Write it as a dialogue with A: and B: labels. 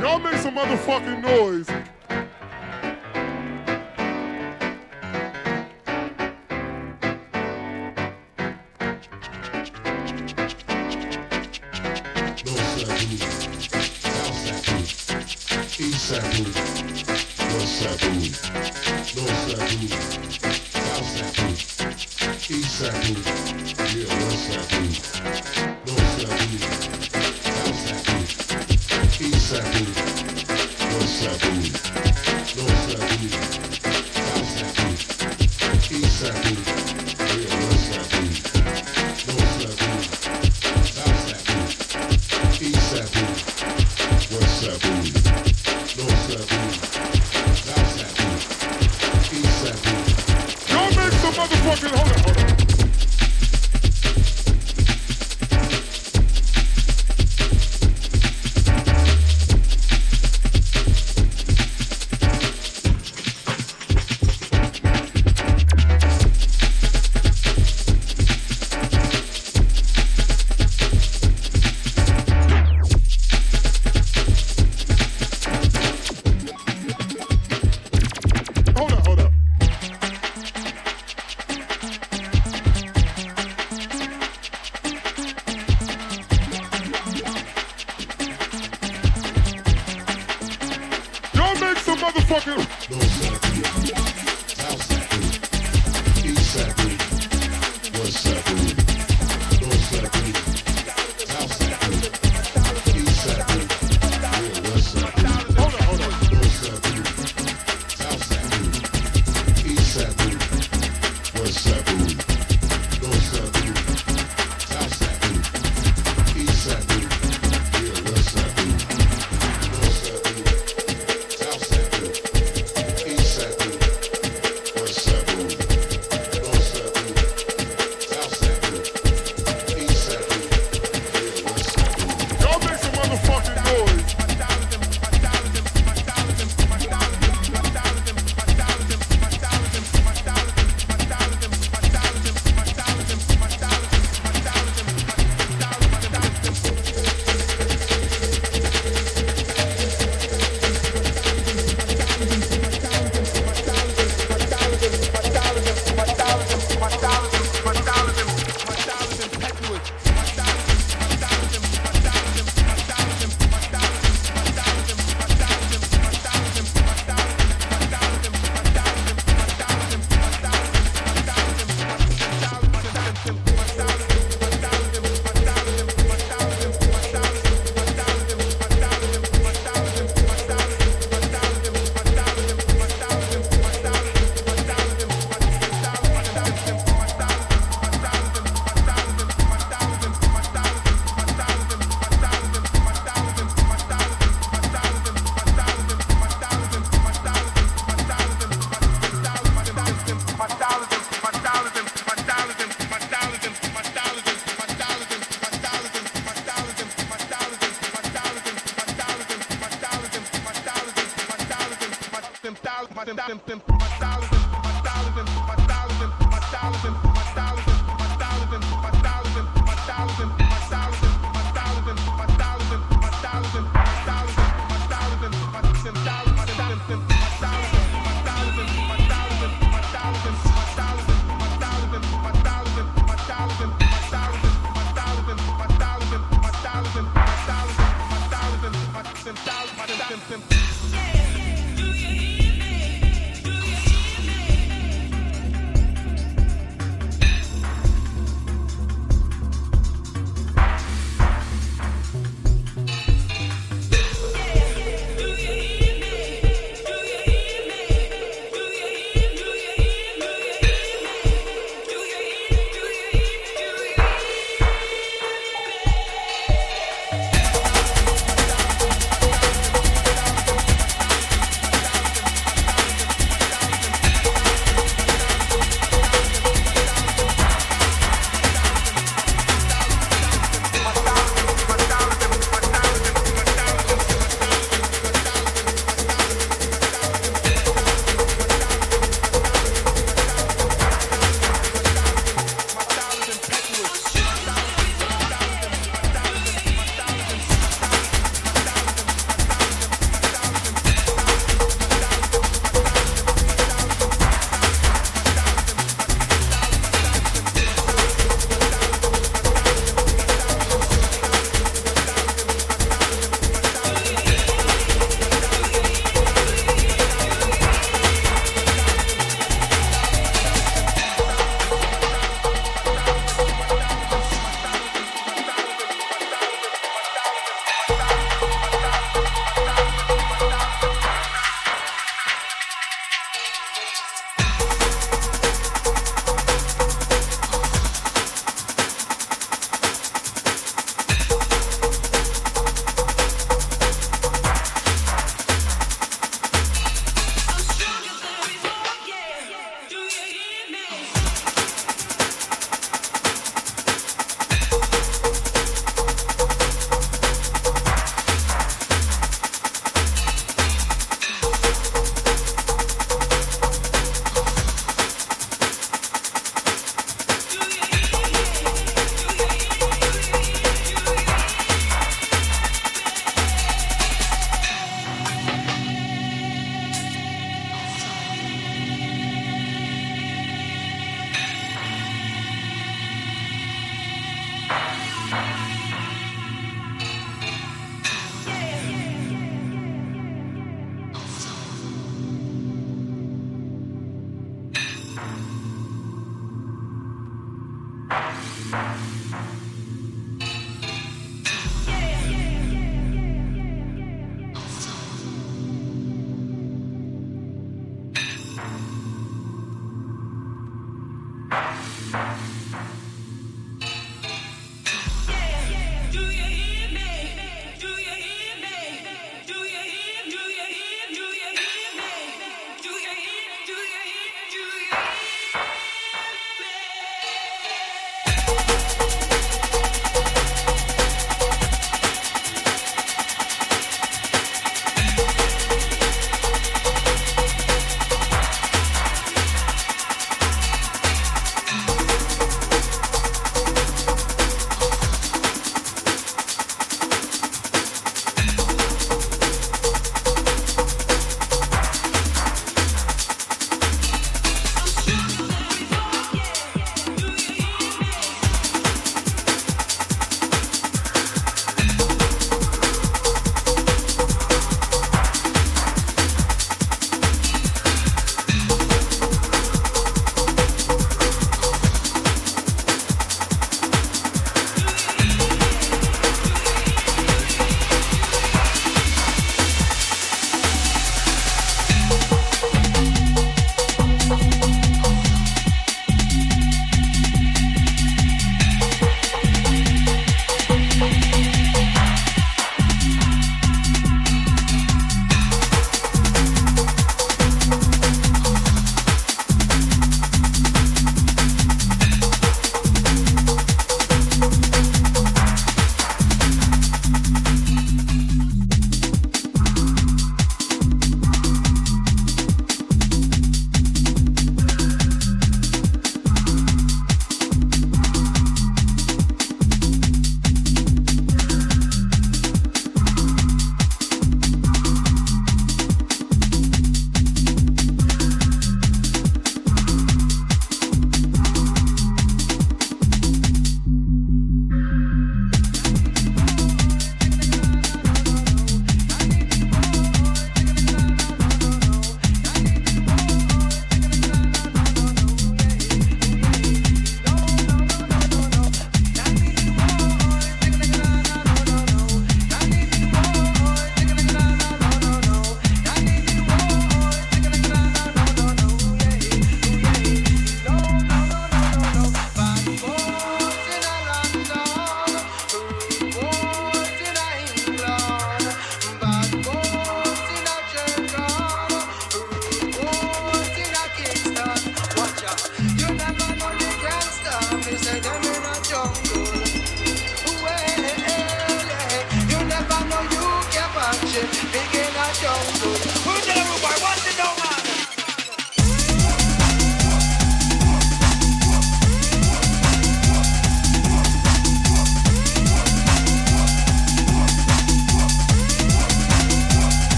A: Y'all make some motherfucking noise.